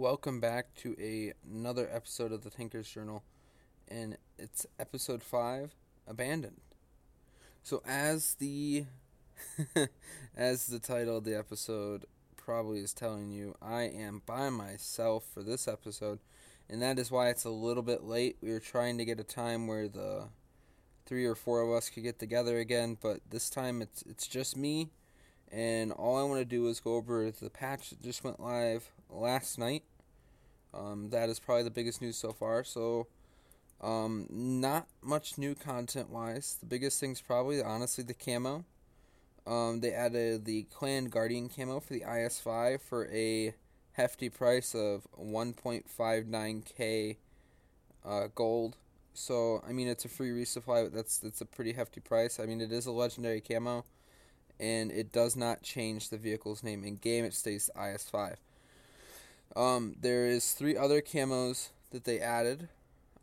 welcome back to a, another episode of the Tankers Journal, and it's episode five, abandoned. So as the as the title of the episode probably is telling you, I am by myself for this episode, and that is why it's a little bit late. We were trying to get a time where the three or four of us could get together again, but this time it's it's just me and all I want to do is go over the patch that just went live last night. Um, that is probably the biggest news so far. So, um, not much new content wise. The biggest thing's probably, honestly, the camo. Um, they added the Clan Guardian camo for the IS5 for a hefty price of 1.59k uh, gold. So, I mean, it's a free resupply, but that's that's a pretty hefty price. I mean, it is a legendary camo and it does not change the vehicle's name in game. It stays IS5. Um, there is three other camos that they added.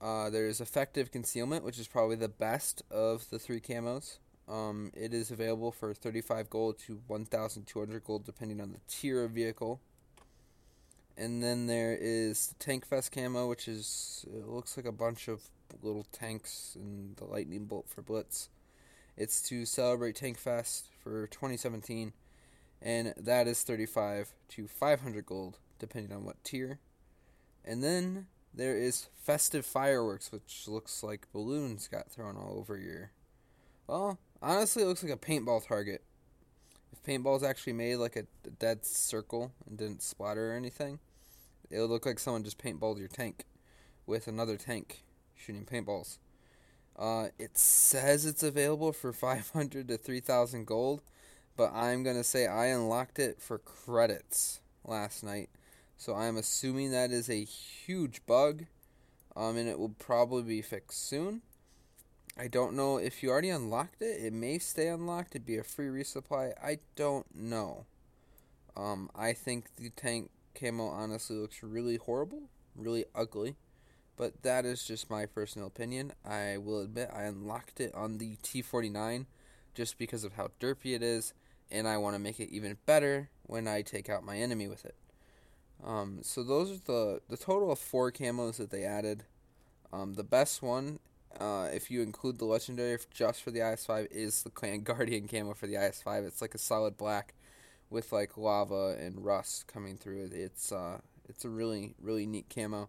Uh, there is effective concealment, which is probably the best of the three camos. Um, it is available for 35 gold to 1,200 gold, depending on the tier of vehicle. And then there is the Tank Fest camo, which is it looks like a bunch of little tanks and the lightning bolt for Blitz. It's to celebrate Tank Fest for 2017, and that is 35 to 500 gold, depending on what tier. And then there is festive fireworks, which looks like balloons got thrown all over your. Well, honestly, it looks like a paintball target. If paintballs actually made like a, a dead circle and didn't splatter or anything, it would look like someone just paintballed your tank with another tank shooting paintballs. Uh, it says it's available for 500 to 3,000 gold, but I'm going to say I unlocked it for credits last night. So I'm assuming that is a huge bug, um, and it will probably be fixed soon. I don't know if you already unlocked it. It may stay unlocked. It'd be a free resupply. I don't know. Um, I think the tank camo honestly looks really horrible, really ugly. But that is just my personal opinion. I will admit I unlocked it on the T49 just because of how derpy it is, and I want to make it even better when I take out my enemy with it. Um, so those are the the total of four camos that they added. Um, the best one, uh, if you include the legendary just for the IS5, is the Clan Guardian camo for the IS5. It's like a solid black with like lava and rust coming through it. It's uh, it's a really really neat camo.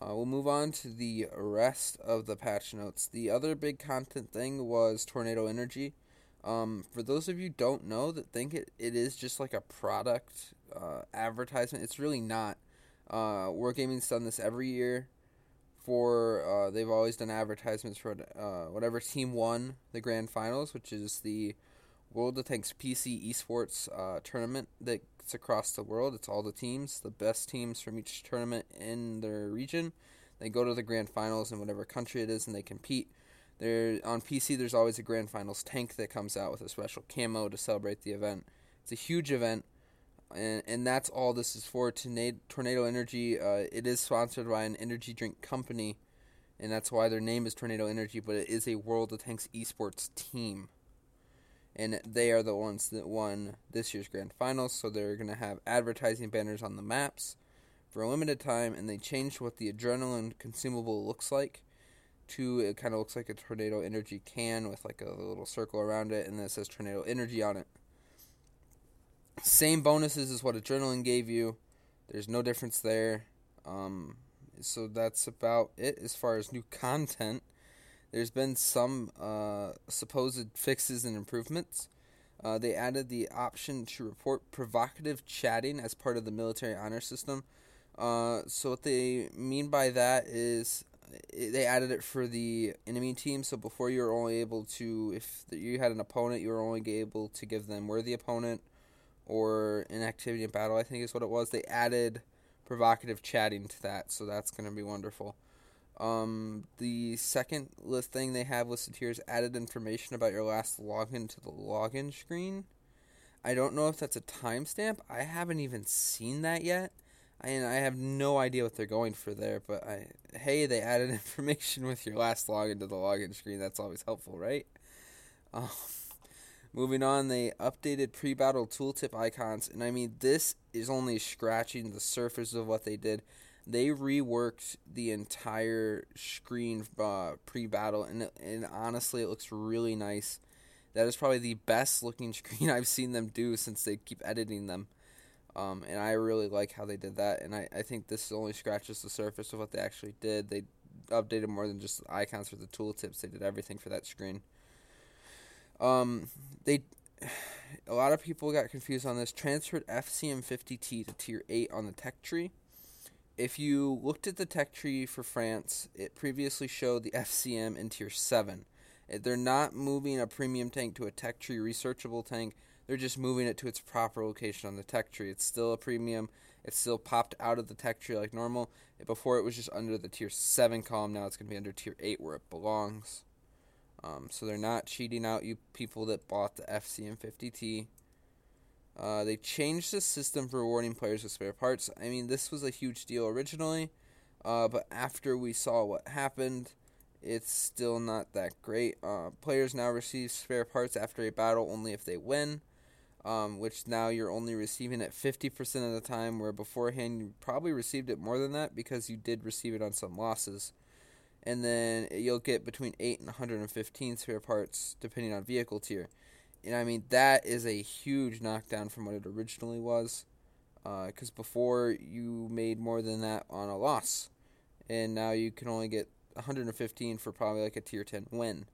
Uh, we'll move on to the rest of the patch notes. The other big content thing was Tornado Energy. Um, for those of you don't know that think it, it is just like a product uh, advertisement, it's really not. Uh, Wargaming's done this every year. For uh, they've always done advertisements for uh, whatever team won the grand finals, which is the World of Tanks PC Esports uh, tournament that's across the world. It's all the teams, the best teams from each tournament in their region. They go to the grand finals in whatever country it is, and they compete. There on PC, there's always a grand finals tank that comes out with a special camo to celebrate the event. It's a huge event, and and that's all this is for. Tornado Energy, uh, it is sponsored by an energy drink company, and that's why their name is Tornado Energy. But it is a World of Tanks esports team and they are the ones that won this year's grand finals. So they're going to have advertising banners on the maps for a limited time, and they changed what the adrenaline consumable looks like to it kind of looks like a tornado energy can with like a little circle around it, and then it says tornado energy on it. Same bonuses as what adrenaline gave you. There's no difference there. Um, so that's about it as far as new content. There's been some uh, supposed fixes and improvements. Uh, they added the option to report provocative chatting as part of the military honor system. Uh, so what they mean by that is they added it for the enemy team. So before you were only able to, if you had an opponent, you were only able to give them worthy opponent or inactivity in battle. I think is what it was. They added provocative chatting to that, so that's going to be wonderful. Um, the second list thing they have listed here is added information about your last login to the login screen. I don't know if that's a timestamp. I haven't even seen that yet. I, and I have no idea what they're going for there, but I hey, they added information with your last login to the login screen. That's always helpful, right? Um, Moving on, they updated pre battle tooltip icons, and I mean, this is only scratching the surface of what they did. They reworked the entire screen uh, pre battle, and, and honestly, it looks really nice. That is probably the best looking screen I've seen them do since they keep editing them. Um, and I really like how they did that, and I, I think this only scratches the surface of what they actually did. They updated more than just icons for the tooltips, they did everything for that screen. Um, they a lot of people got confused on this. Transferred FCM50T to tier 8 on the tech tree. If you looked at the tech tree for France, it previously showed the FCM in tier 7. They're not moving a premium tank to a tech tree researchable tank. They're just moving it to its proper location on the tech tree. It's still a premium. It's still popped out of the tech tree like normal. Before it was just under the tier 7 column. Now it's going to be under tier 8 where it belongs. Um, so they're not cheating out you people that bought the FCM50T. Uh, they changed the system for rewarding players with spare parts. I mean, this was a huge deal originally, uh, but after we saw what happened, it's still not that great. Uh, players now receive spare parts after a battle only if they win, um, which now you're only receiving it 50% of the time, where beforehand you probably received it more than that because you did receive it on some losses and then you'll get between 8 and 115 spare parts depending on vehicle tier. And I mean, that is a huge knockdown from what it originally was. Because uh, before you made more than that on a loss, and now you can only get 115 for probably like a tier 10 win.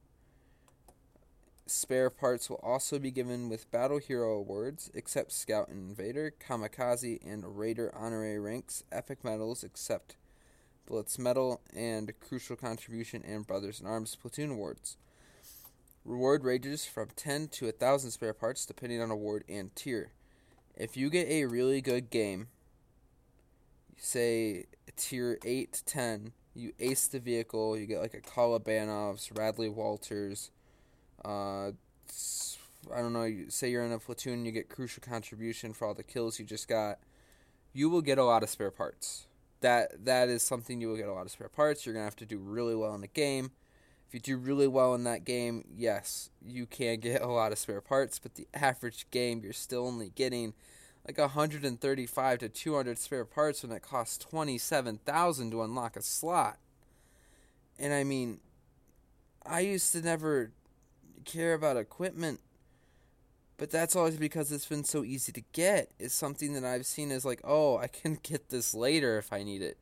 Spare parts will also be given with Battle Hero awards, except Scout and Invader, Kamikaze, and Raider honorary ranks, Epic medals, except Blitz Medal, and Crucial Contribution and Brothers in Arms Platoon Awards. Reward ranges from 10 to 1,000 spare parts depending on award and tier. If you get a really good game, say tier 8 to 10, you ace the vehicle, you get like a Kolobanovs, Radley Walters, uh, I don't know, say you're in a platoon, you get crucial contribution for all the kills you just got, you will get a lot of spare parts that that is something you will get a lot of spare parts. You're gonna have to do really well in the game. If you do really well in that game, yes, you can get a lot of spare parts, but the average game you're still only getting like 135 to 200 spare parts when it costs 27,000 to unlock a slot. And I mean, I used to never care about equipment but that's always because it's been so easy to get. It's something that I've seen as like, oh, I can get this later if I need it.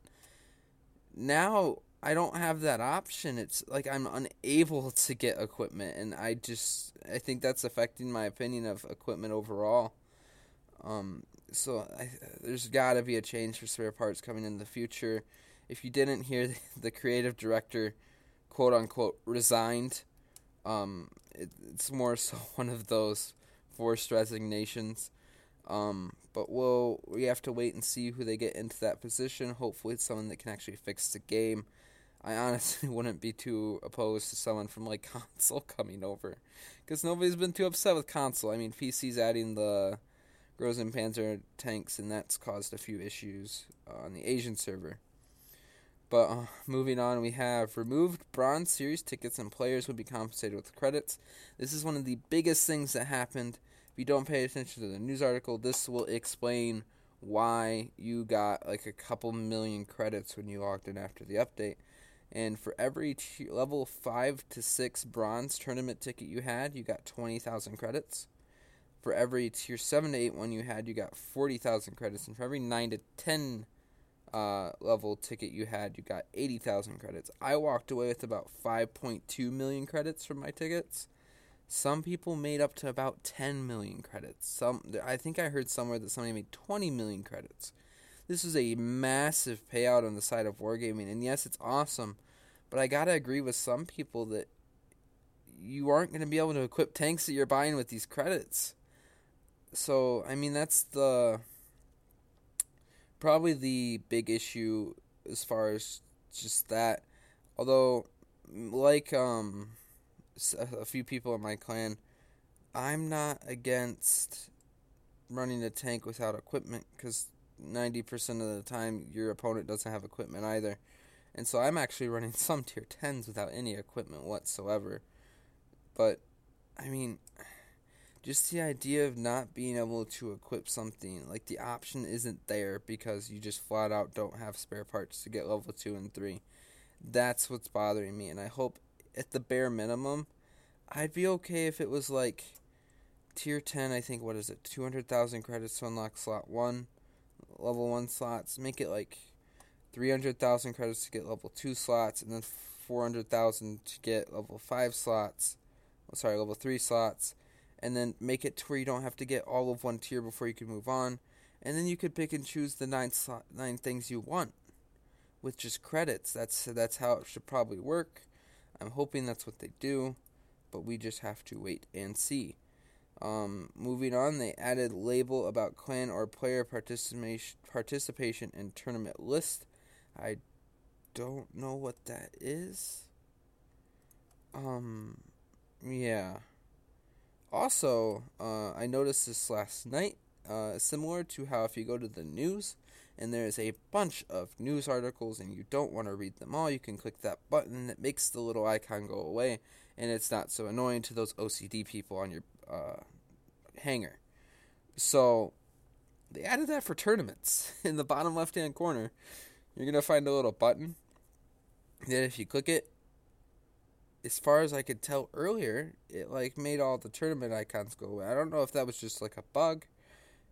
Now I don't have that option. It's like I'm unable to get equipment, and I just I think that's affecting my opinion of equipment overall. Um, so I, there's got to be a change for spare parts coming in the future. If you didn't hear, the, creative director, quote unquote, resigned. Um, it, it's more so one of those forced resignations. Um, but we'll we have to wait and see who they get into that position. Hopefully, it's someone that can actually fix the game. I honestly wouldn't be too opposed to someone from like console coming over, because nobody's been too upset with console. I mean, PC's adding the Großen Panzer tanks, and that's caused a few issues on the Asian server. But uh, moving on, we have removed Bronze Series tickets and players will be compensated with credits. This is one of the biggest things that happened. If you don't pay attention to the news article, this will explain why you got like a couple million credits when you logged in after the update. And for every t- level 5 to 6 bronze tournament ticket you had, you got 20,000 credits. For every tier 7 to 8 one you had, you got 40,000 credits. And for every 9 to 10 uh, level ticket you had, you got 80,000 credits. I walked away with about 5.2 million credits from my tickets. Some people made up to about 10 million credits. Some I think I heard somewhere that somebody made 20 million credits. This is a massive payout on the side of wargaming and yes, it's awesome, but I got to agree with some people that you aren't to be able to equip tanks that you're buying with these credits. So, I mean that's the probably the big issue as far as just that. Although, like um, a few people in my clan, I'm not against running a tank without equipment because 90% of the time your opponent doesn't have equipment either. And so I'm actually running some tier 10s without any equipment whatsoever. But, I mean, just the idea of not being able to equip something like the option isn't there because you just flat out don't have spare parts to get level 2 and 3 that's what's bothering me and i hope at the bare minimum i'd be okay if it was like tier 10 i think what is it 200000 credits to unlock slot 1 level 1 slots make it like 300000 credits to get level 2 slots and then 400000 to get level 5 slots oh, sorry level 3 slots and then make it to where you don't have to get all of one tier before you can move on. And then you could pick and choose the nine slot, nine things you want with just credits. That's that's how it should probably work. I'm hoping that's what they do, but we just have to wait and see. Um, moving on, they added label about clan or player participation participation in tournament list. I don't know what that is. Um, yeah. Also, uh, I noticed this last night, uh, similar to how if you go to the news and there's a bunch of news articles and you don't want to read them all, you can click that button that makes the little icon go away and it's not so annoying to those OCD people on your uh, hangar. So, they added that for tournaments. In the bottom left hand corner, you're going to find a little button that if you click it, as far as I could tell earlier, it like made all the tournament icons go away. I don't know if that was just like a bug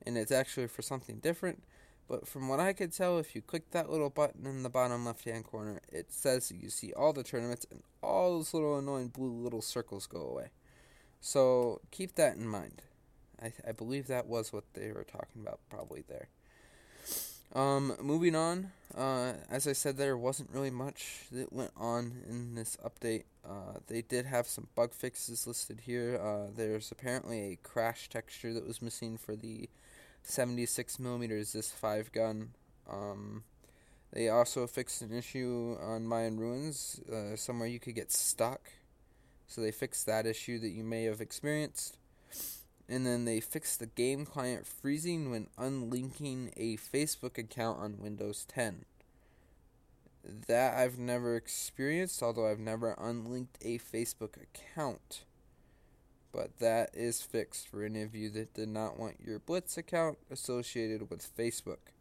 and it's actually for something different, but from what I could tell, if you click that little button in the bottom left hand corner, it says you see all the tournaments and all those little annoying blue little circles go away. So keep that in mind. I, I believe that was what they were talking about, probably there. Um, moving on, uh, as I said, there wasn't really much that went on in this update. Uh, they did have some bug fixes listed here. Uh, there's apparently a crash texture that was missing for the 76mm ZIS 5 gun. Um, they also fixed an issue on Mayan Ruins, uh, somewhere you could get stuck. So they fixed that issue that you may have experienced and then they fixed the game client freezing when unlinking a Facebook account on Windows 10. That I've never experienced, although I've never unlinked a Facebook account. But that is fixed for any of you that did not want your Blitz account associated with Facebook.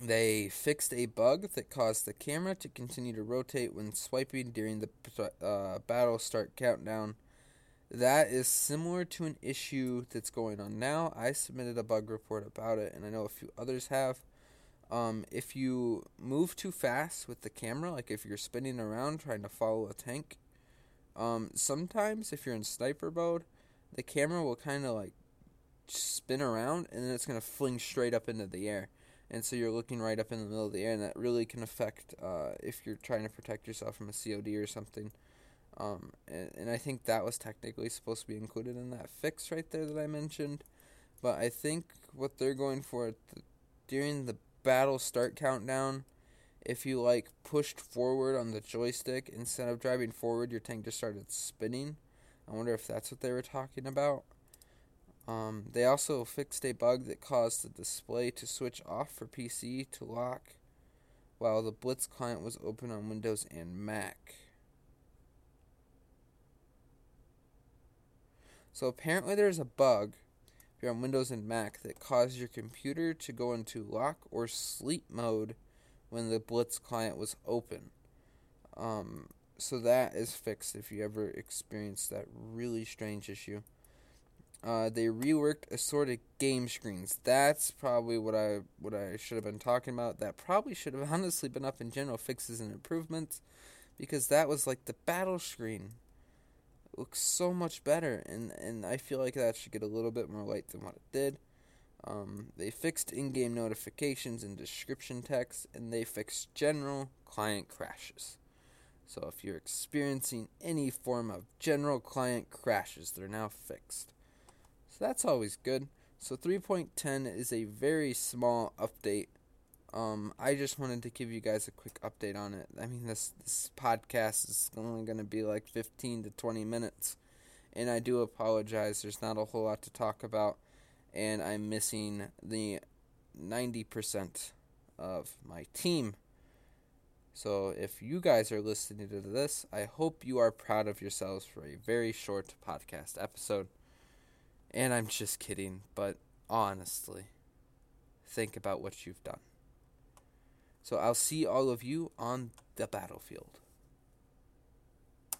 They fixed a bug that caused the camera to continue to rotate when swiping during the uh, battle start countdown that is similar to an issue that's going on now. I submitted a bug report about it, and I know a few others have. Um, if you move too fast with the camera, like if you're spinning around trying to follow a tank, um, sometimes if you're in sniper mode, the camera will kind of like spin around and then it's going to fling straight up into the air. And so you're looking right up in the middle of the air, and that really can affect uh, if you're trying to protect yourself from a COD or something. Um, and, and I think that was technically supposed to be included in that fix right there that I mentioned. But I think what they're going for the, during the battle start countdown, if you like pushed forward on the joystick instead of driving forward, your tank just started spinning. I wonder if that's what they were talking about. Um, they also fixed a bug that caused the display to switch off for PC to lock while the Blitz client was open on Windows and Mac. So apparently there's a bug if you're on Windows and Mac that caused your computer to go into lock or sleep mode when the Blitz client was open. Um, so that is fixed if you ever experienced that really strange issue. Uh, they reworked assorted game screens. That's probably what I what I should have been talking about. That probably should have honestly been up in general fixes and improvements, because that was like the battle screen looks so much better, and and I feel like that should get a little bit more light than what it did. Um, they fixed in-game notifications and description text, and they fixed general client crashes. So if you're experiencing any form of general client crashes, they're now fixed. So that's always good. So 3.10 is a very small update um, I just wanted to give you guys a quick update on it. I mean, this this podcast is only going to be like 15 to 20 minutes, and I do apologize. There's not a whole lot to talk about, and I'm missing the 90% of my team. So if you guys are listening to this, I hope you are proud of yourselves for a very short podcast episode. And I'm just kidding, but honestly, think about what you've done. So I'll see all of you on the battlefield.